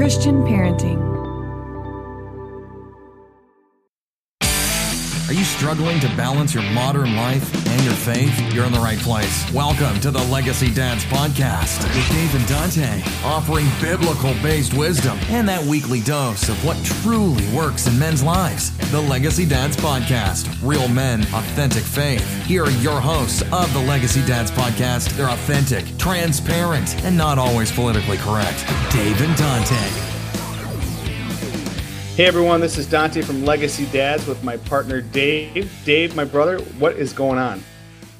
Christian Parenting. Are you struggling to balance your modern life and your faith? You're in the right place. Welcome to the Legacy Dads Podcast with Dave and Dante, offering biblical based wisdom and that weekly dose of what truly works in men's lives. The Legacy Dads Podcast, real men, authentic faith. Here are your hosts of the Legacy Dads Podcast. They're authentic, transparent, and not always politically correct. Dave and Dante. Hey everyone, this is Dante from Legacy Dads with my partner Dave. Dave, my brother, what is going on?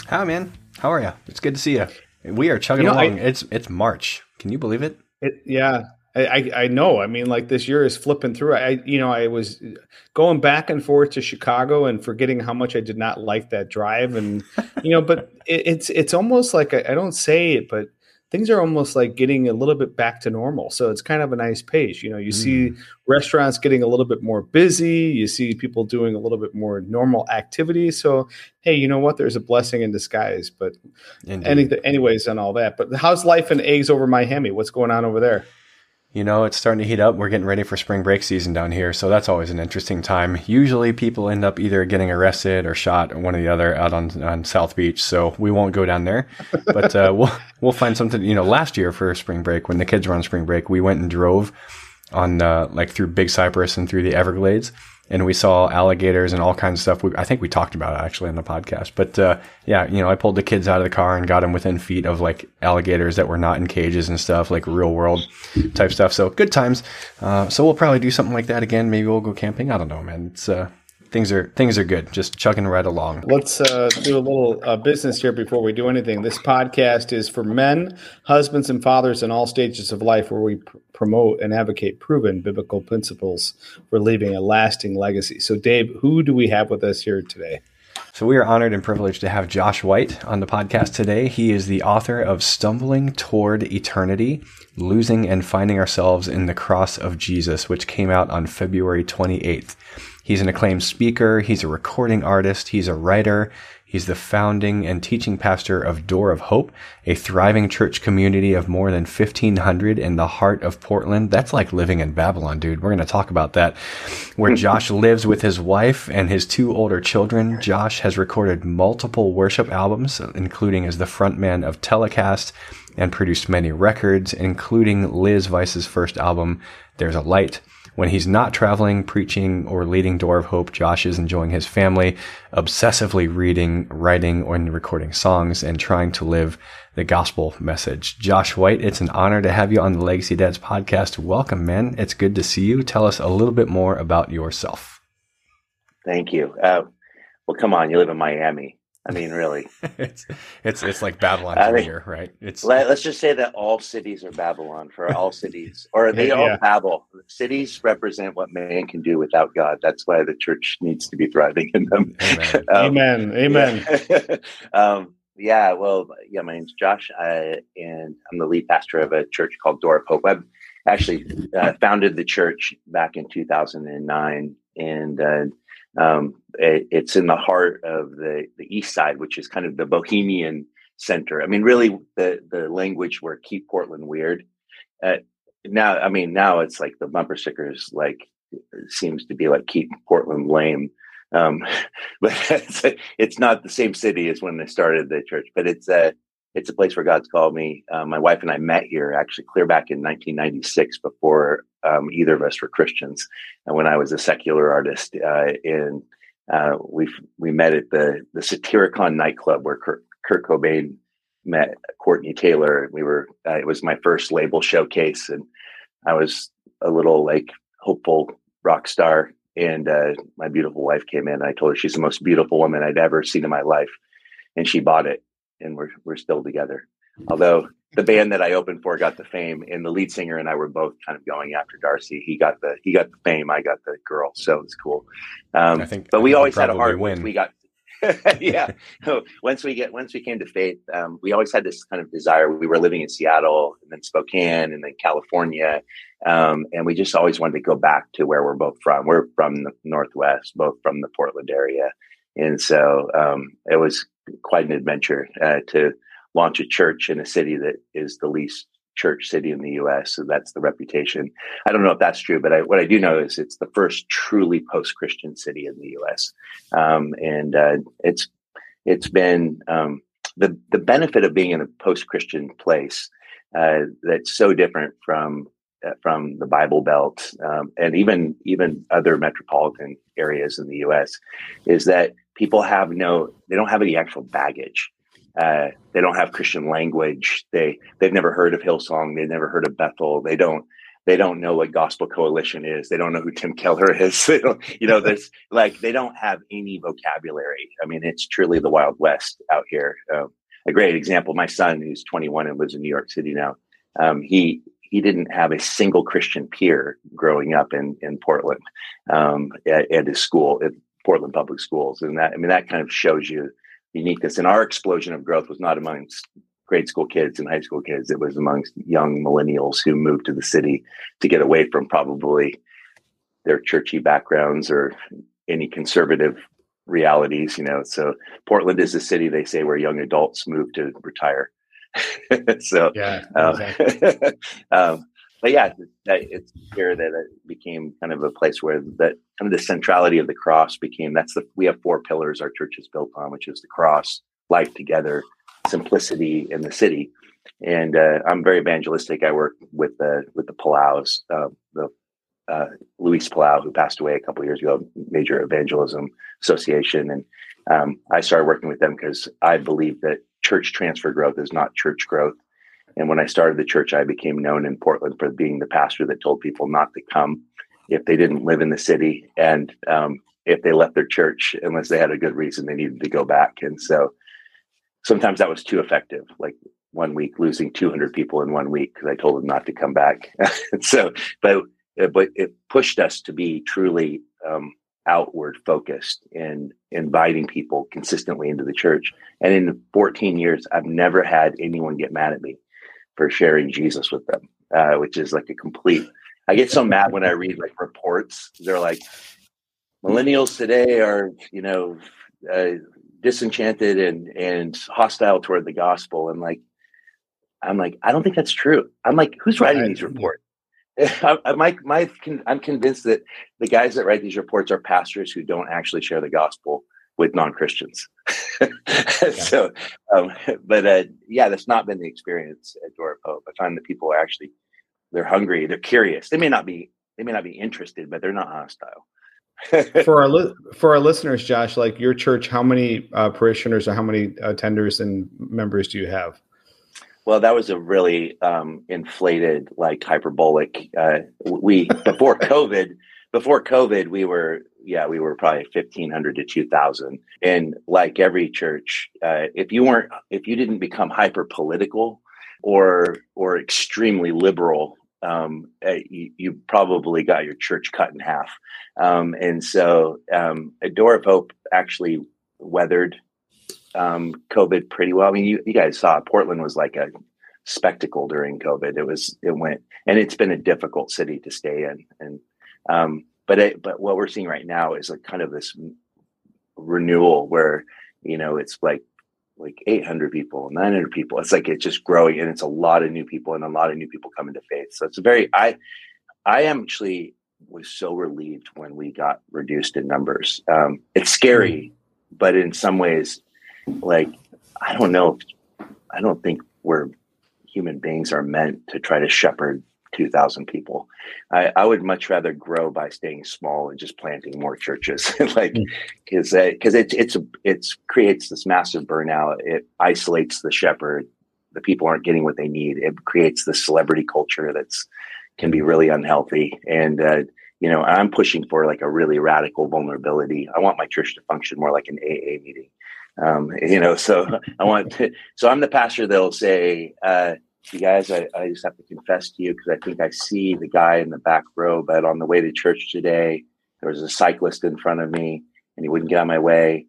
Hi, man. How are you? It's good to see you. We are chugging you know, along. I, it's it's March. Can you believe it? it yeah, I, I know. I mean, like this year is flipping through. I you know I was going back and forth to Chicago and forgetting how much I did not like that drive, and you know, but it, it's it's almost like I, I don't say it, but things are almost like getting a little bit back to normal. So it's kind of a nice pace. You know, you mm. see restaurants getting a little bit more busy. You see people doing a little bit more normal activity. So, hey, you know what? There's a blessing in disguise. But any, anyways, and all that. But how's life in eggs over Miami? What's going on over there? You know, it's starting to heat up. We're getting ready for spring break season down here. So that's always an interesting time. Usually people end up either getting arrested or shot or one or the other out on, on South Beach. So we won't go down there, but, uh, we'll, we'll find something, you know, last year for spring break, when the kids were on spring break, we went and drove on, uh, like through Big Cypress and through the Everglades and we saw alligators and all kinds of stuff. We, I think we talked about it actually in the podcast, but, uh, yeah, you know, I pulled the kids out of the car and got them within feet of like alligators that were not in cages and stuff, like real world type stuff. So good times. Uh, so we'll probably do something like that again. Maybe we'll go camping. I don't know, man. It's, uh, things are things are good. Just chugging right along. Let's uh, do a little uh, business here before we do anything. This podcast is for men, husbands, and fathers in all stages of life, where we pr- promote and advocate proven biblical principles for leaving a lasting legacy. So, Dave, who do we have with us here today? So, we are honored and privileged to have Josh White on the podcast today. He is the author of Stumbling Toward Eternity Losing and Finding Ourselves in the Cross of Jesus, which came out on February 28th. He's an acclaimed speaker. He's a recording artist. He's a writer. He's the founding and teaching pastor of Door of Hope, a thriving church community of more than 1500 in the heart of Portland. That's like living in Babylon, dude. We're going to talk about that. Where Josh lives with his wife and his two older children. Josh has recorded multiple worship albums, including as the frontman of Telecast and produced many records, including Liz Vice's first album, There's a Light. When he's not traveling, preaching, or leading Door of Hope, Josh is enjoying his family, obsessively reading, writing, or recording songs, and trying to live the gospel message. Josh White, it's an honor to have you on the Legacy Dads podcast. Welcome, man. It's good to see you. Tell us a little bit more about yourself. Thank you. Uh, well, come on, you live in Miami. I mean, really, it's it's it's like Babylon I mean, here, right? It's let, us just say that all cities are Babylon for all cities, or they yeah, all yeah. babble. Cities represent what man can do without God. That's why the church needs to be thriving in them. Amen. um, Amen. Amen. Yeah. um, yeah. Well, yeah. My name's Josh, uh, and I'm the lead pastor of a church called Door of Hope. I actually uh, founded the church back in 2009, and uh, um, it, it's in the heart of the the East Side, which is kind of the Bohemian center. I mean, really, the the language where keep Portland weird. Uh, now, I mean, now it's like the bumper stickers like seems to be like keep Portland lame. Um, but it's, it's not the same city as when they started the church, but it's a it's a place where God's called me. Uh, my wife and I met here actually clear back in 1996 before um, either of us were Christians. And when I was a secular artist, uh, and uh, we we met at the the Satyricon nightclub where Kurt, Kurt Cobain met Courtney Taylor. We were uh, it was my first label showcase, and I was a little like hopeful rock star. And uh, my beautiful wife came in. I told her she's the most beautiful woman I'd ever seen in my life, and she bought it. And we're we're still together. Although the band that I opened for got the fame, and the lead singer and I were both kind of going after Darcy. He got the he got the fame, I got the girl, so it's cool. Um, I think, but I we think always had a hard win. We got yeah. once we get once we came to faith, um, we always had this kind of desire. We were living in Seattle and then Spokane and then California, um, and we just always wanted to go back to where we're both from. We're from the Northwest, both from the Portland area, and so um, it was quite an adventure uh, to launch a church in a city that is the least church city in the U.S. So that's the reputation. I don't know if that's true, but I, what I do know is it's the first truly post-Christian city in the U.S. Um, and uh, it's it's been um, the the benefit of being in a post-Christian place uh, that's so different from uh, from the Bible Belt um, and even even other metropolitan areas in the U.S. is that people have no they don't have any actual baggage. Uh, they don't have Christian language. They they've never heard of Hillsong. They've never heard of Bethel. They don't they don't know what Gospel Coalition is. They don't know who Tim Keller is. you know, there's like they don't have any vocabulary. I mean, it's truly the Wild West out here. Um, a great example. My son, who's 21 and lives in New York City now, um, he he didn't have a single Christian peer growing up in in Portland um, at, at, his school at Portland Public Schools, and that I mean that kind of shows you uniqueness. And our explosion of growth was not amongst grade school kids and high school kids; it was amongst young millennials who moved to the city to get away from probably their churchy backgrounds or any conservative realities. You know, so Portland is a city they say where young adults move to retire. so yeah, um, um, but yeah, it's here that it became kind of a place where that kind of the centrality of the cross became. That's the we have four pillars our church is built on, which is the cross, life together, simplicity in the city. And uh, I'm very evangelistic. I work with the with the Palaus, uh, the uh, Luis Palau, who passed away a couple years ago, major evangelism association, and um, I started working with them because I believe that church transfer growth is not church growth. And when I started the church, I became known in Portland for being the pastor that told people not to come if they didn't live in the city and um, if they left their church unless they had a good reason they needed to go back. And so sometimes that was too effective. Like one week losing 200 people in one week because I told them not to come back. so, but but it pushed us to be truly um, outward focused and inviting people consistently into the church. And in 14 years, I've never had anyone get mad at me for sharing Jesus with them, uh, which is like a complete. I get so mad when I read like reports. They're like, millennials today are, you know, uh, disenchanted and and hostile toward the gospel. And like, I'm like, I don't think that's true. I'm like, who's writing these reports? I, my, my, I'm convinced that the guys that write these reports are pastors who don't actually share the gospel with so, um, but uh, yeah, that's not been the experience at Door of Hope. I find that people are actually they're hungry, they're curious. They may not be they may not be interested, but they're not hostile. for our li- for our listeners, Josh, like your church, how many uh, parishioners or how many attenders and members do you have? Well, that was a really um, inflated, like hyperbolic. Uh, we before COVID, before COVID, we were yeah, we were probably fifteen hundred to two thousand. And like every church, uh, if you weren't, if you didn't become hyper political or or extremely liberal, um, uh, you, you, probably got your church cut in half. Um, and so, um, a Door of Hope actually weathered um, COVID pretty well. I mean, you, you guys saw Portland was like a spectacle during COVID. It was, it went, and it's been a difficult city to stay in. And, um, but it, but what we're seeing right now is like kind of this renewal where, you know, it's like, like 800 people, 900 people. It's like it's just growing, and it's a lot of new people, and a lot of new people coming to faith. So it's a very I, I actually was so relieved when we got reduced in numbers. Um, it's scary, but in some ways, like I don't know. I don't think we're human beings are meant to try to shepherd 2000 people. I, I, would much rather grow by staying small and just planting more churches. Like because mm. because it, it's it's creates this massive burnout. It isolates the shepherd. The people aren't getting what they need. It creates this celebrity culture that's can be really unhealthy. And uh, you know i'm pushing for like a really radical vulnerability. I want my church to function more like an aa meeting. Um, you know, so I want to, so I'm the pastor that'll say, uh, you guys, I, I just have to confess to you because I think I see the guy in the back row, but on the way to church today, there was a cyclist in front of me and he wouldn't get out of my way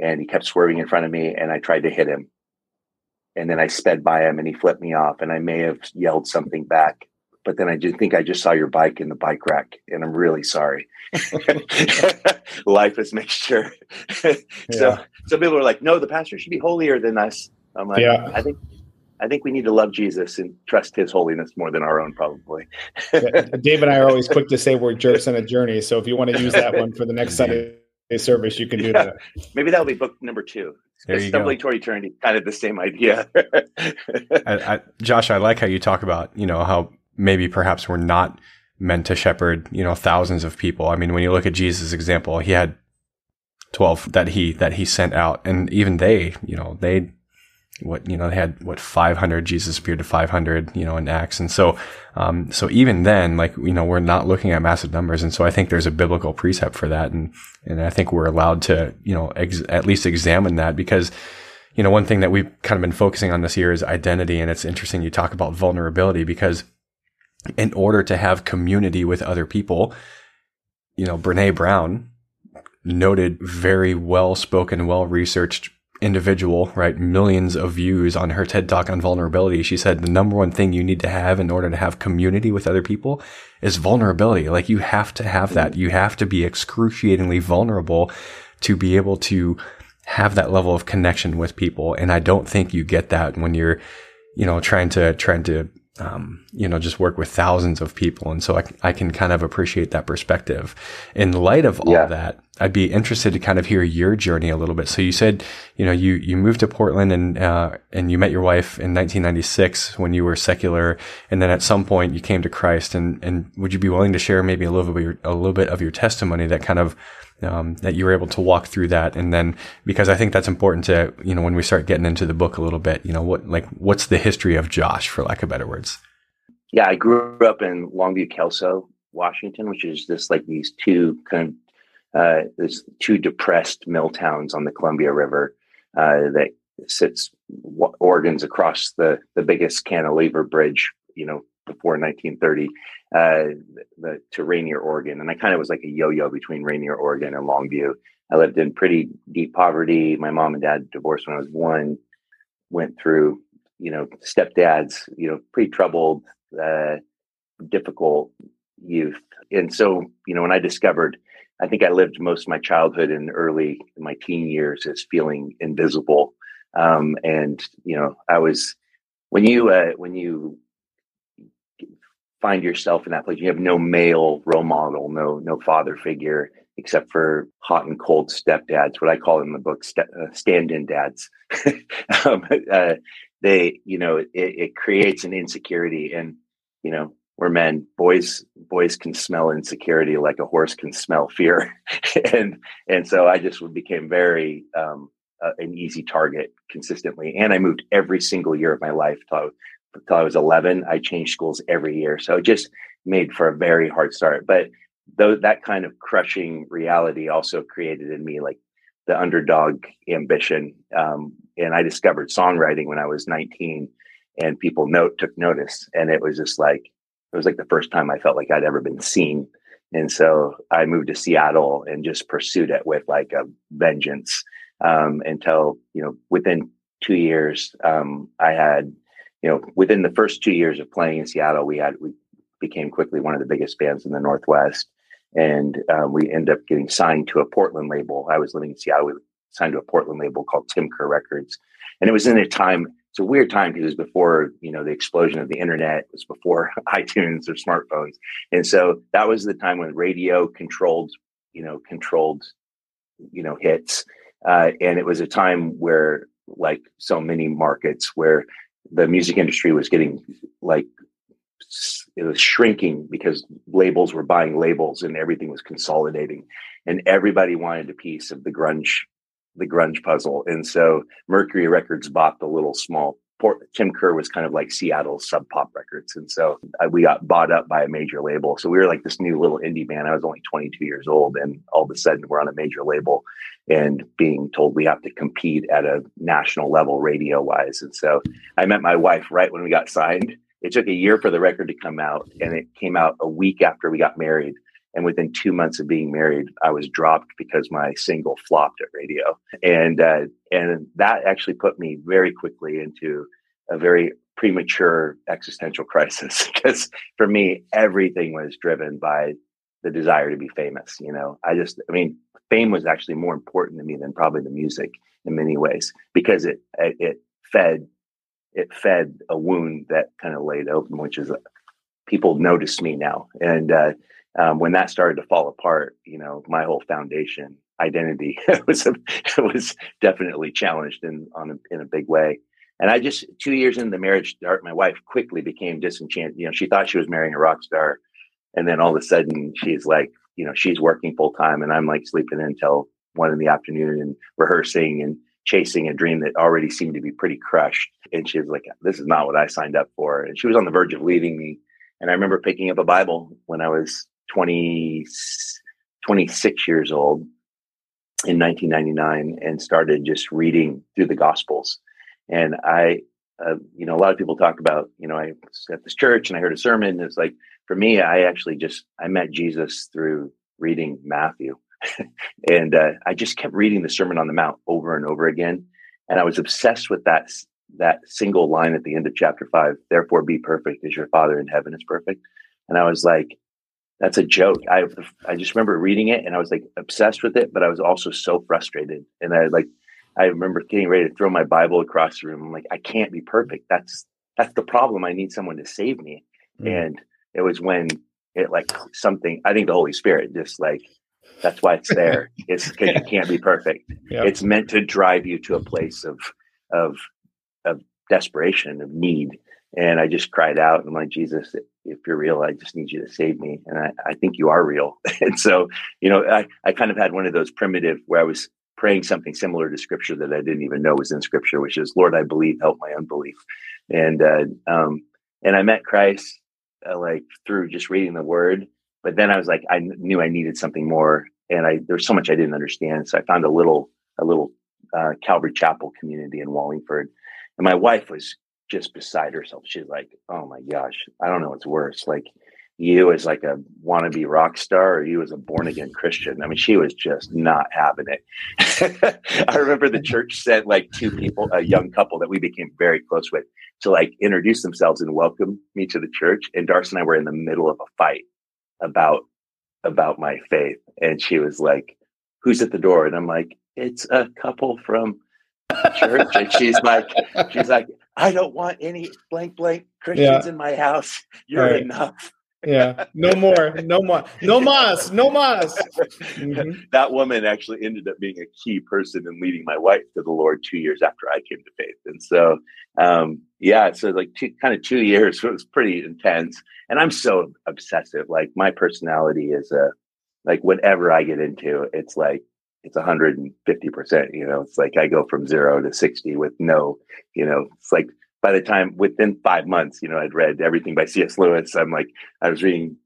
and he kept swerving in front of me and I tried to hit him. And then I sped by him and he flipped me off and I may have yelled something back but then I do think I just saw your bike in the bike rack, and I'm really sorry. Life is mixture. so yeah. some people are like, no, the pastor should be holier than us. I'm like, yeah. I think I think we need to love Jesus and trust His holiness more than our own, probably. Dave and I are always quick to say we're jerks on a journey. So if you want to use that one for the next Sunday service, you can do yeah. that. Maybe that'll be book number two. There you Stumbling go. toward eternity, kind of the same idea. I, I, Josh, I like how you talk about you know how maybe perhaps we're not meant to shepherd you know thousands of people. I mean, when you look at Jesus' example, he had twelve that he that he sent out, and even they, you know, they what you know they had what 500 jesus appeared to 500 you know in acts. And so um so even then like you know we're not looking at massive numbers. And so i think there's a biblical precept for that. And and i think we're allowed to you know ex- at least examine that because you know one thing that we've kind of been focusing on this year is identity. And it's interesting you talk about vulnerability because in order to have community with other people you know Brené Brown noted very well spoken well researched individual, right? Millions of views on her TED talk on vulnerability. She said the number one thing you need to have in order to have community with other people is vulnerability. Like you have to have that. You have to be excruciatingly vulnerable to be able to have that level of connection with people. And I don't think you get that when you're, you know, trying to, trying to um, you know, just work with thousands of people. And so I, I can kind of appreciate that perspective. In light of all yeah. that, I'd be interested to kind of hear your journey a little bit. So you said, you know, you, you moved to Portland and, uh, and you met your wife in 1996 when you were secular. And then at some point you came to Christ and, and would you be willing to share maybe a little bit your, a little bit of your testimony that kind of um, that you were able to walk through that. And then because I think that's important to, you know, when we start getting into the book a little bit, you know, what, like, what's the history of Josh, for lack of better words? Yeah, I grew up in Longview, Kelso, Washington, which is just like these two kind of, uh, there's two depressed mill towns on the Columbia River uh, that sits Oregon's across the the biggest cantilever bridge, you know, before 1930 uh, the, to Rainier, Oregon. And I kind of was like a yo-yo between Rainier, Oregon and Longview. I lived in pretty deep poverty. My mom and dad divorced when I was one, went through, you know, stepdads, you know, pretty troubled, uh, difficult youth. And so, you know, when I discovered, I think I lived most of my childhood and early my teen years as feeling invisible. Um, and, you know, I was, when you, uh, when you find yourself in that place. You have no male role model, no no father figure, except for hot and cold stepdads, what I call in the book st- uh, stand-in dads. um, uh, they, you know, it, it, creates an insecurity, and you know, we're men. Boys, boys can smell insecurity like a horse can smell fear, and and so I just became very um, uh, an easy target consistently. And I moved every single year of my life until I was 11. I changed schools every year. So it just made for a very hard start. But though that kind of crushing reality also created in me like the underdog ambition. Um, and I discovered songwriting when I was 19 and people note took notice. And it was just like, it was like the first time I felt like I'd ever been seen. And so I moved to Seattle and just pursued it with like a vengeance um, until, you know, within two years, um, I had you know, within the first two years of playing in Seattle, we had we became quickly one of the biggest bands in the Northwest, and um, we ended up getting signed to a Portland label. I was living in Seattle. We signed to a Portland label called Tim Kerr Records, and it was in a time. It's a weird time because it was before you know the explosion of the internet. It was before iTunes or smartphones, and so that was the time when radio controlled, you know, controlled, you know, hits. Uh, and it was a time where, like so many markets, where the music industry was getting like it was shrinking because labels were buying labels and everything was consolidating and everybody wanted a piece of the grunge the grunge puzzle. And so mercury records bought the little small Port, Tim Kerr was kind of like Seattle's Sub Pop Records, and so uh, we got bought up by a major label. So we were like this new little indie band. I was only 22 years old, and all of a sudden we're on a major label, and being told we have to compete at a national level, radio wise. And so I met my wife right when we got signed. It took a year for the record to come out, and it came out a week after we got married. And within two months of being married, I was dropped because my single flopped at radio, and uh, and that actually put me very quickly into a very premature existential crisis because for me everything was driven by the desire to be famous. You know, I just, I mean, fame was actually more important to me than probably the music in many ways because it it fed it fed a wound that kind of laid open, which is uh, people notice me now. And uh, um, when that started to fall apart, you know, my whole foundation identity was was definitely challenged in on a, in a big way. And I just two years into the marriage, my wife quickly became disenchanted. You know, she thought she was marrying a rock star, and then all of a sudden she's like, you know, she's working full time, and I'm like sleeping until one in the afternoon and rehearsing and chasing a dream that already seemed to be pretty crushed. And she was like, "This is not what I signed up for." And she was on the verge of leaving me. And I remember picking up a Bible when I was 20, 26 years old in 1999 and started just reading through the Gospels. And I, uh, you know, a lot of people talk about, you know, I was at this church and I heard a sermon. It's like, for me, I actually just, I met Jesus through reading Matthew. and uh, I just kept reading the Sermon on the Mount over and over again. And I was obsessed with that, that single line at the end of chapter five, therefore be perfect as your father in heaven is perfect. And I was like, that's a joke. I I just remember reading it and I was like obsessed with it, but I was also so frustrated. And I like I remember getting ready to throw my Bible across the room. I'm like, I can't be perfect. That's that's the problem. I need someone to save me. Mm. And it was when it like something. I think the Holy Spirit just like that's why it's there. it's because you can't be perfect. Yep. It's meant to drive you to a place of of of desperation, of need. And I just cried out and I'm like, Jesus, if you're real, I just need you to save me. And I, I think you are real. and so, you know, I, I kind of had one of those primitive where I was praying something similar to scripture that I didn't even know was in scripture, which is, Lord, I believe, help my unbelief. And, uh, um, and I met Christ uh, like through just reading the word. But then I was like, I knew I needed something more. And I, there's so much I didn't understand. So I found a little, a little, uh, Calvary Chapel community in Wallingford. And my wife was just beside herself. She's like, "Oh my gosh, I don't know what's worse. Like you as like a wannabe rock star or you as a born again Christian. I mean, she was just not having it. I remember the church sent like two people, a young couple that we became very close with, to like introduce themselves and welcome me to the church. And Darcy and I were in the middle of a fight about about my faith. And she was like, Who's at the door? And I'm like, It's a couple from church. And she's like, she's like, I don't want any blank blank Christians yeah. in my house. You're right. enough. yeah, no more, no more, no mas, no mas. Mm-hmm. That woman actually ended up being a key person in leading my wife to the Lord two years after I came to faith. And so, um, yeah, so like two, kind of two years, so it was pretty intense. And I'm so obsessive. Like my personality is a, like whatever I get into, it's like it's 150%. You know, it's like I go from zero to 60 with no, you know, it's like by the time within five months, you know, I'd read everything by C.S. Lewis. I'm like, I was reading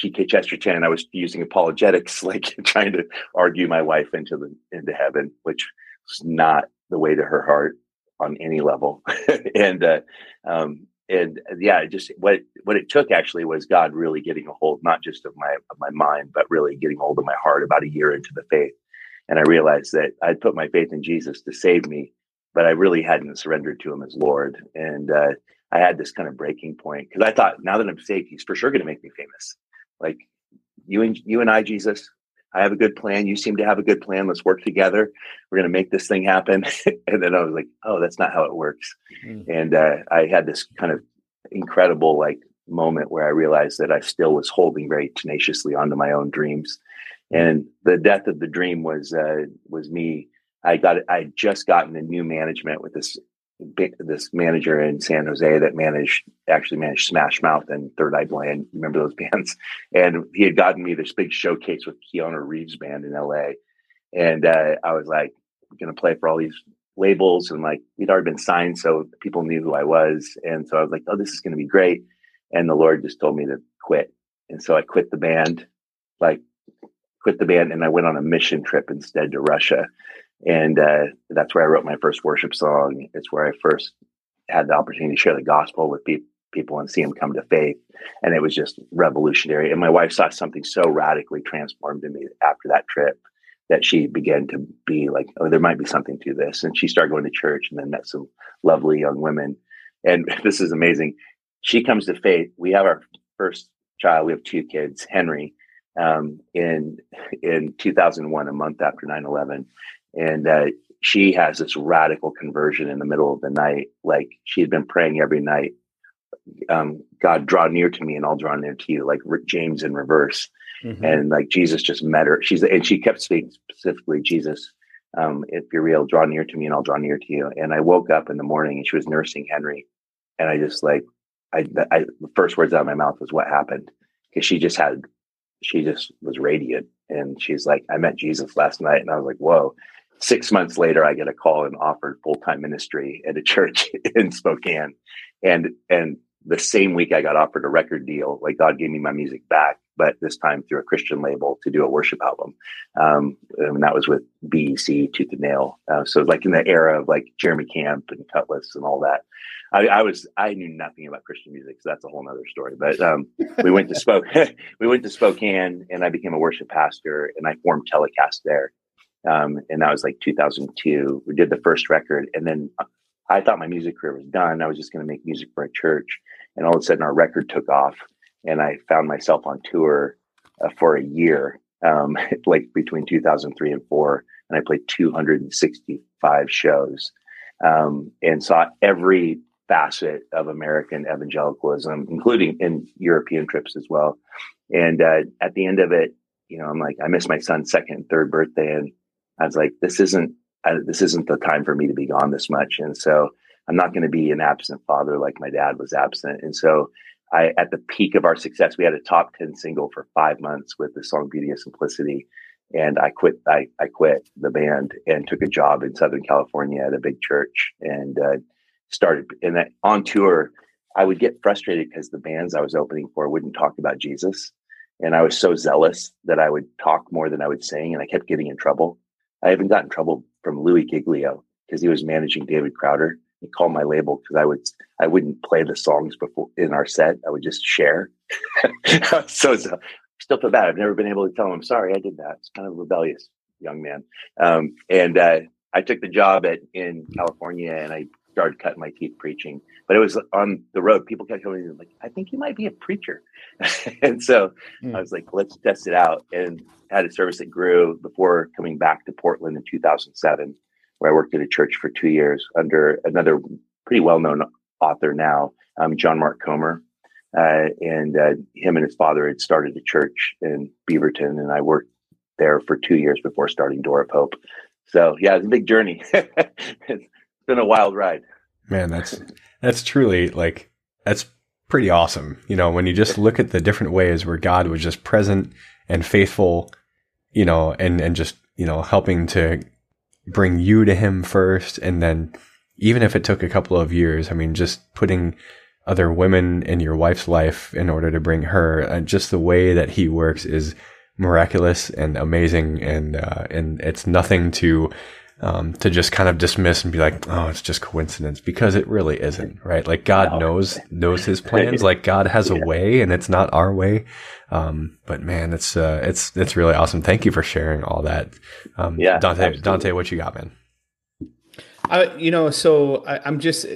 G.K. Chesterton. And I was using apologetics, like trying to argue my wife into the into heaven, which was not the way to her heart on any level. and uh, um, and yeah, just what what it took actually was God really getting a hold, not just of my of my mind, but really getting hold of my heart. About a year into the faith, and I realized that I'd put my faith in Jesus to save me, but I really hadn't surrendered to him as Lord. And uh, I had this kind of breaking point because I thought, now that I'm saved, he's for sure going to make me famous. Like you and you and I, Jesus, I have a good plan. You seem to have a good plan. Let's work together. We're going to make this thing happen. and then I was like, oh, that's not how it works. Mm. And uh, I had this kind of incredible like moment where I realized that I still was holding very tenaciously onto my own dreams and the death of the dream was uh, was me. I got I just gotten a new management with this this manager in San Jose that managed actually managed Smash Mouth and Third Eye Blind. Remember those bands? And he had gotten me this big showcase with Keanu Reeves band in LA. And uh, I was like, gonna play for all these labels and like we'd already been signed, so people knew who I was. And so I was like, oh, this is gonna be great. And the Lord just told me to quit. And so I quit the band like quit the band and I went on a mission trip instead to Russia. And uh, that's where I wrote my first worship song. It's where I first had the opportunity to share the gospel with pe- people and see them come to faith. And it was just revolutionary. And my wife saw something so radically transformed in me after that trip that she began to be like, oh, there might be something to this. And she started going to church and then met some lovely young women. And this is amazing. She comes to faith. We have our first child. We have two kids, Henry um, in in 2001, a month after 9/11, and uh, she has this radical conversion in the middle of the night. Like she had been praying every night. Um, God, draw near to me, and I'll draw near to you, like James in reverse. Mm-hmm. And like Jesus just met her. She's and she kept saying specifically, Jesus, um, if you're real, draw near to me, and I'll draw near to you. And I woke up in the morning, and she was nursing Henry, and I just like, I, I the first words out of my mouth was, "What happened?" Because she just had, she just was radiant, and she's like, "I met Jesus last night," and I was like, "Whoa." six months later, I get a call and offered full time ministry at a church in Spokane, and and the same week I got offered a record deal. Like God gave me my music back, but this time through a Christian label to do a worship album, um, and that was with BEC Tooth and Nail. Uh, so like in the era of like Jeremy Camp and Kutless and all that. I, I, was I knew nothing about Christian music, so that's a whole other story. But um, we went to Spoke we went to Spokane, and I became a worship pastor, and I formed Telecast there. Um, and that was like 2002. We did the first record, and then I thought my music career was done. I was just going to make music for a church, and all of a sudden our record took off, and I found myself on tour uh, for a year, um, like between 2003 and four, and I played 265 shows, um, and saw every facet of American evangelicalism, including in European trips as well. And uh, at the end of it, you know, I'm like, I missed my son's second and third birthday, and I was like, this isn't I, this isn't the time for me to be gone this much, and so I'm not going to be an absent father like my dad was absent. And so I, at the peak of our success, we had a top 10 single for five months with the song Beauty of Simplicity. And I quit, I, I quit the band and took a job in Southern California at a big church and uh, started and that on tour. I would get frustrated because the bands I was opening for wouldn't talk about Jesus. And I was so zealous that I would talk more than I would sing. And I kept getting in trouble. I even got in trouble from Louie Giglio because he was managing David Crowder. He called my label because I would I wouldn't play the songs before in our set. I would just share. so, so still feel bad. I've never been able to tell him I'm sorry I did that. It's kind of a rebellious young man. Um, and uh, I took the job at in California and I started cutting my teeth preaching. But it was on the road. People kept telling me like, I think you might be a preacher. and so mm. I was like, let's test it out. And had a service that grew before coming back to Portland in 2007, where I worked at a church for two years under another pretty well-known author now, um, John Mark Comer. Uh, and uh, him and his father had started a church in Beaverton, and I worked there for two years before starting Door of Hope. So yeah, it's a big journey. it's been a wild ride. Man, that's that's truly like that's pretty awesome. You know, when you just look at the different ways where God was just present and faithful you know, and, and just, you know, helping to bring you to him first. And then even if it took a couple of years, I mean, just putting other women in your wife's life in order to bring her, and just the way that he works is miraculous and amazing. And, uh, and it's nothing to, um, to just kind of dismiss and be like, oh, it's just coincidence because it really isn't, right? Like God no. knows knows His plans. Like God has a way, and it's not our way. Um, but man, it's uh, it's it's really awesome. Thank you for sharing all that. Um, yeah, Dante, absolutely. Dante, what you got, man? I, you know, so I, I'm just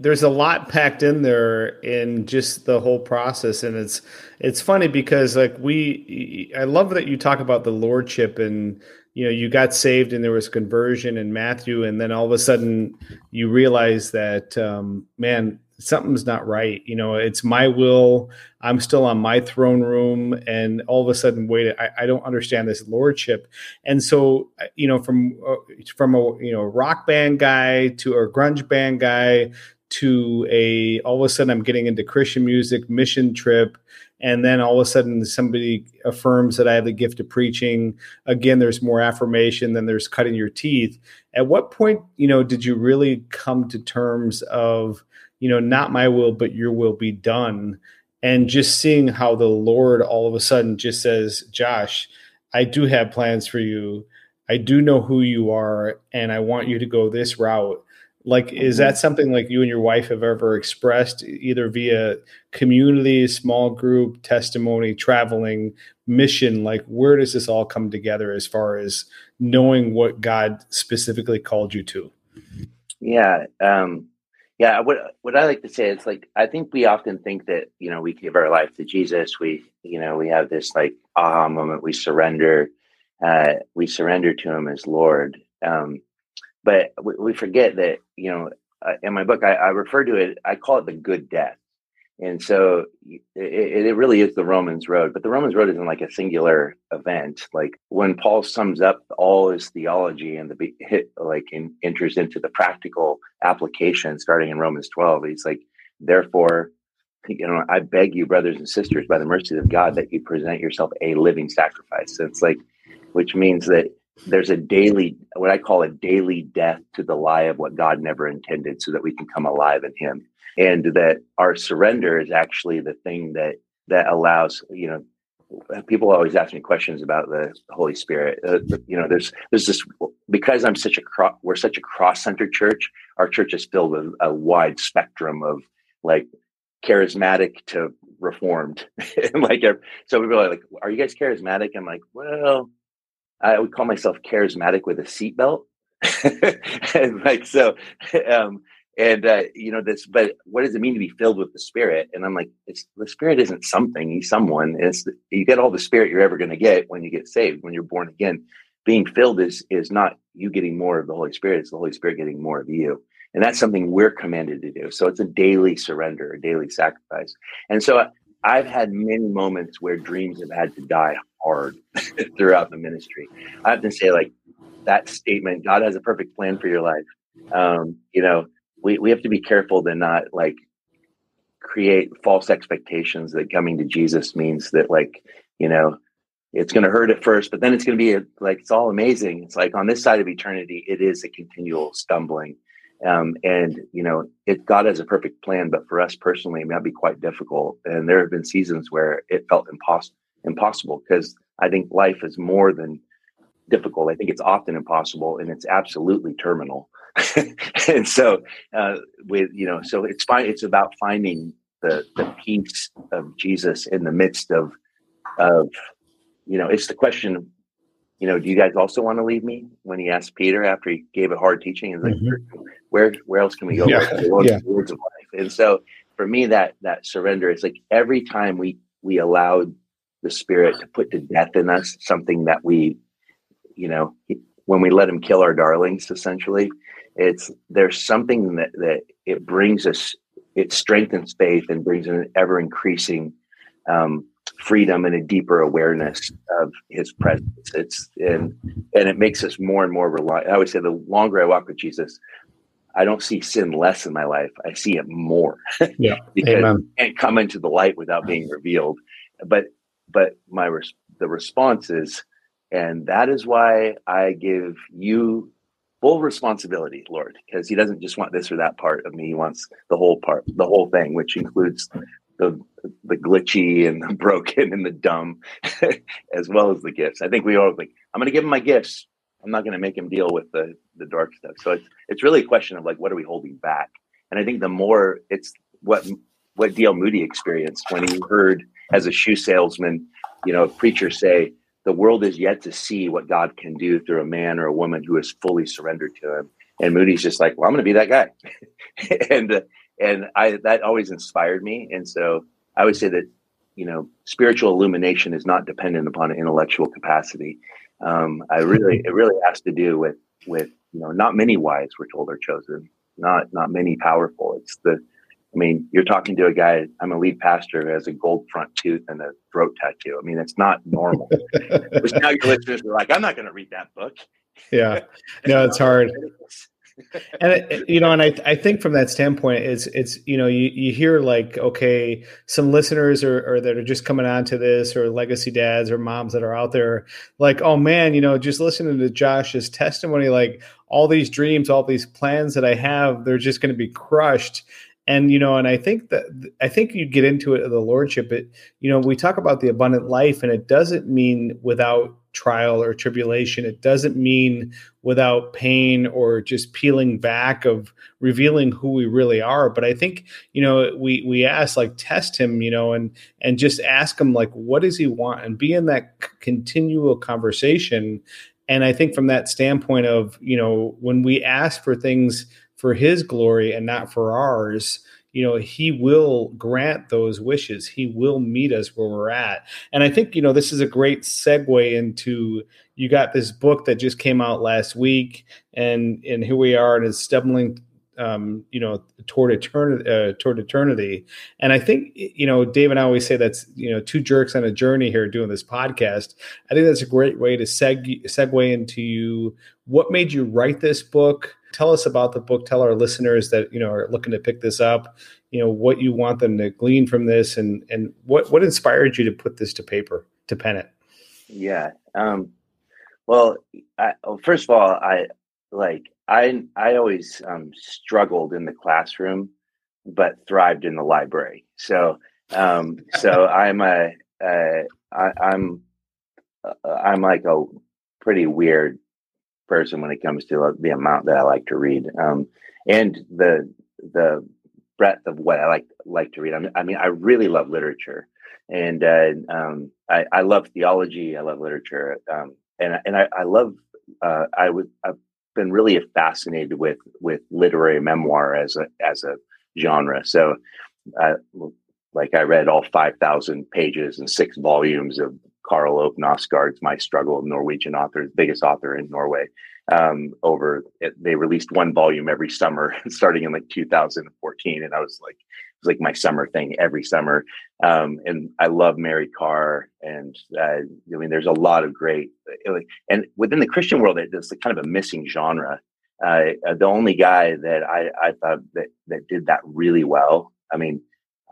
there's a lot packed in there in just the whole process, and it's it's funny because like we, I love that you talk about the lordship and you know you got saved and there was conversion in matthew and then all of a sudden you realize that um, man something's not right. You know it's my will. I'm still on my throne room. And all of a sudden wait i, I don't understand this lordship. And so you know from uh, from a you know rock band guy to a grunge band guy to a all of a sudden i'm getting into christian music mission trip and then all of a sudden somebody affirms that I have the gift of preaching. Again, there's more affirmation than there's cutting your teeth. At what point, you know, did you really come to terms of, you know, not my will, but your will be done? And just seeing how the Lord all of a sudden just says, Josh, I do have plans for you. I do know who you are, and I want you to go this route like, is mm-hmm. that something like you and your wife have ever expressed either via community, small group, testimony, traveling, mission? Like, where does this all come together as far as knowing what God specifically called you to? Yeah. Um, yeah. What, what I like to say is like, I think we often think that, you know, we give our life to Jesus. We, you know, we have this like aha moment. We surrender, uh, we surrender to him as Lord. Um, but we, we forget that you know uh, in my book I, I refer to it i call it the good death and so it, it, really is the Romans road, but the Romans road isn't like a singular event. Like when Paul sums up all his theology and the like in, enters into the practical application starting in Romans 12, he's like, therefore, you know, I beg you, brothers and sisters, by the mercy of God, that you present yourself a living sacrifice. It's like, which means that there's a daily, what I call a daily death to the lie of what God never intended so that we can come alive in Him. And that our surrender is actually the thing that that allows you know people always ask me questions about the holy spirit. Uh, you know there's there's this because i'm such a cro- we're such a cross-centered church our church is filled with a wide spectrum of like charismatic to reformed. And like so people are like are you guys charismatic? I'm like well i would call myself charismatic with a seatbelt. And like so um and uh, you know this but what does it mean to be filled with the spirit? And i'm like it's the spirit isn't something he's someone. It's you get all the spirit you're ever going to get when you get saved when you're born again. Being filled is is not you getting more of the holy spirit it's the holy spirit getting more of you. And that's something we're commanded to do. So it's a daily surrender a daily sacrifice. And so i've had many moments where dreams have had to die hard throughout the ministry i have to say like that statement god has a perfect plan for your life um, you know we, we have to be careful to not like create false expectations that coming to Jesus means that like, you know, it's going to hurt at first, but then it's going to be a, like, it's all amazing. It's like on this side of eternity, it is a continual stumbling. Um, and you know, it God has a perfect plan, but for us personally, it might be quite difficult. And there have been seasons where it felt impossible, impossible because I think life is more than difficult. I think it's often impossible and it's absolutely terminal. and so uh, with you know so it's fine it's about finding the the peace of jesus in the midst of of you know it's the question you know do you guys also want to leave me when he asked peter after he gave a hard teaching and like mm-hmm. where where else can we go yeah. yeah. words of life and so for me that that surrender is like every time we we allowed the spirit to put to death in us something that we you know when we let him kill our darlings essentially it's there's something that that it brings us it strengthens faith and brings an ever increasing um, freedom and a deeper awareness of his presence. It's and and it makes us more and more reliant i always say the longer i walk with jesus i don't see sin less in my life. I see it more. Yeah. Because Amen. it can't come into the light without being revealed. But but my res- the response is and that is why i give you full responsibility, Lord, because He doesn't just want this or that part of me. He wants the whole part, the whole thing, which includes the the glitchy and the broken and the dumb, as well as the gifts. I think we all like, I'm going to give him my gifts. I'm not going to make him deal with the the dark stuff. So it's it's really a question of like, what are we holding back? And I think the more it's what what D.L. Moody experienced when he heard as a shoe salesman, you know, a preacher say, the world is yet to see what God can do through a man or a woman who is fully surrendered to Him. And Moody's just like, well, I'm going to be that guy, and uh, and I that always inspired me. And so I would say that you know spiritual illumination is not dependent upon intellectual capacity. Um, I really it really has to do with with you know not many wise we're told are chosen, not not many powerful. It's the I mean, you're talking to a guy, I'm a lead pastor who has a gold front tooth and a throat tattoo. I mean, it's not normal. but now your listeners are like, I'm not going to read that book. Yeah. No, it's hard. and you know, and I, I think from that standpoint, it's it's you know you, you hear like okay, some listeners are, or that are just coming on to this, or legacy dads or moms that are out there, like oh man, you know, just listening to Josh's testimony, like all these dreams, all these plans that I have, they're just going to be crushed. And you know and i think that i think you get into it of the lordship it you know we talk about the abundant life and it doesn't mean without trial or tribulation it doesn't mean without pain or just peeling back of revealing who we really are. But i think you know we we ask like test him you know and and just ask him like what does he want? And be in that c- continual conversation. And i think from that standpoint of you know when we ask for things for his glory and not for ours you know, He will grant those wishes. He will meet us where we're at. And I think, you know, this is a great segue into you got this book that just came out last week, and and here we are, and it's stumbling um, you know, toward eternity, uh, toward eternity. And I think, you know, Dave and I always say that's, you know, two jerks on a journey here doing this podcast. I think that's a great way to seg- segue into you. What made you write this book? Tell us about the book. Tell our listeners that, you know, are looking to pick this up, you know, what you want them to glean from this and, and what, what inspired you to put this to paper, to pen it? Yeah. Um, well, I, well, first of all, I like I I always um, struggled in the classroom, but thrived in the library. So um, so I'm a uh, I, I'm uh, I'm like a pretty weird person when it comes to the amount that I like to read, um, and the the breadth of what I like like to read. I mean, I, mean, I really love literature, and uh, um, I, I love theology. I love literature, um, and and I, I love uh, I would I've been really fascinated with with literary memoir as a as a genre. So, uh, like I read all five thousand pages and six volumes of Karl Ove Knausgaard's My Struggle, Norwegian author, biggest author in Norway. Um, over it, they released one volume every summer, starting in like 2014, and I was like, it was like my summer thing every summer. Um, and I love Mary Karr, and uh, I mean, there's a lot of great. Uh, and within the Christian world, there's kind of a missing genre. Uh, the only guy that I, I thought that that did that really well. I mean,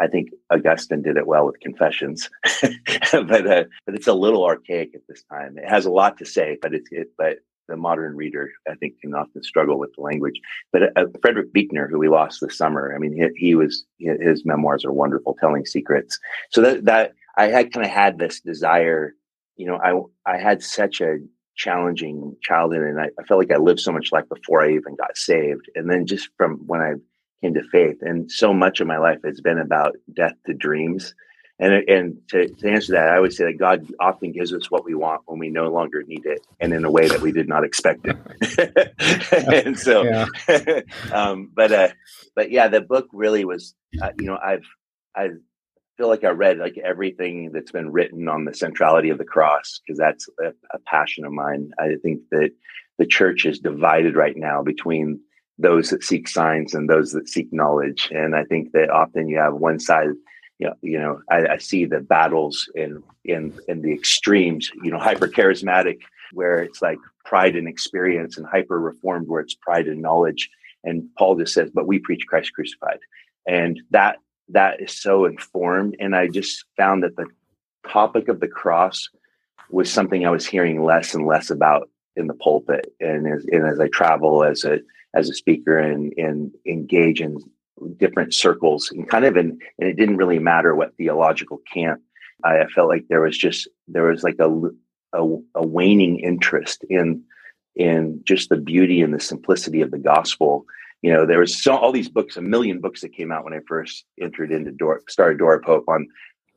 I think Augustine did it well with Confessions, but uh, but it's a little archaic at this time. It has a lot to say, but it's it, but the modern reader, I think, can often struggle with the language. But uh, Frederick Buechner, who we lost this summer, I mean, he, he, was his memoirs are wonderful, telling secrets. So that that I had kind of had this desire, you know, I I had such a challenging childhood, and I, I felt like I lived so much life before I even got saved, and then just from when I came to faith, and so much of my life has been about death to dreams and and to, to answer that, I would say that God often gives us what we want when we no longer need it, and in a way that we did not expect it. and so, um, but uh, but yeah, the book really was, uh, you know, I've I feel like I read like everything that's been written on the centrality of the cross because that's a, a passion of mine. I think that the church is divided right now between those that seek signs and those that seek knowledge, and I think that often you have one side you know, you know I, I, see the battles in in in the extremes. You know, hyper charismatic where it's like pride and experience, and hyper reformed where it's pride and knowledge. And Paul just says, "But we preach Christ crucified," and that that is so informed. And I just found that the topic of the cross was something I was hearing less and less about in the pulpit, and as, and as I travel as a as a speaker and and engage in different circles and kind of in, and it didn't really matter what theological camp. I, felt like there was just, there was like a, a, a waning interest in, in just the beauty and the simplicity of the gospel. You know, there was so all these books, a million books that came out when I first entered into Dora, started Door of Hope on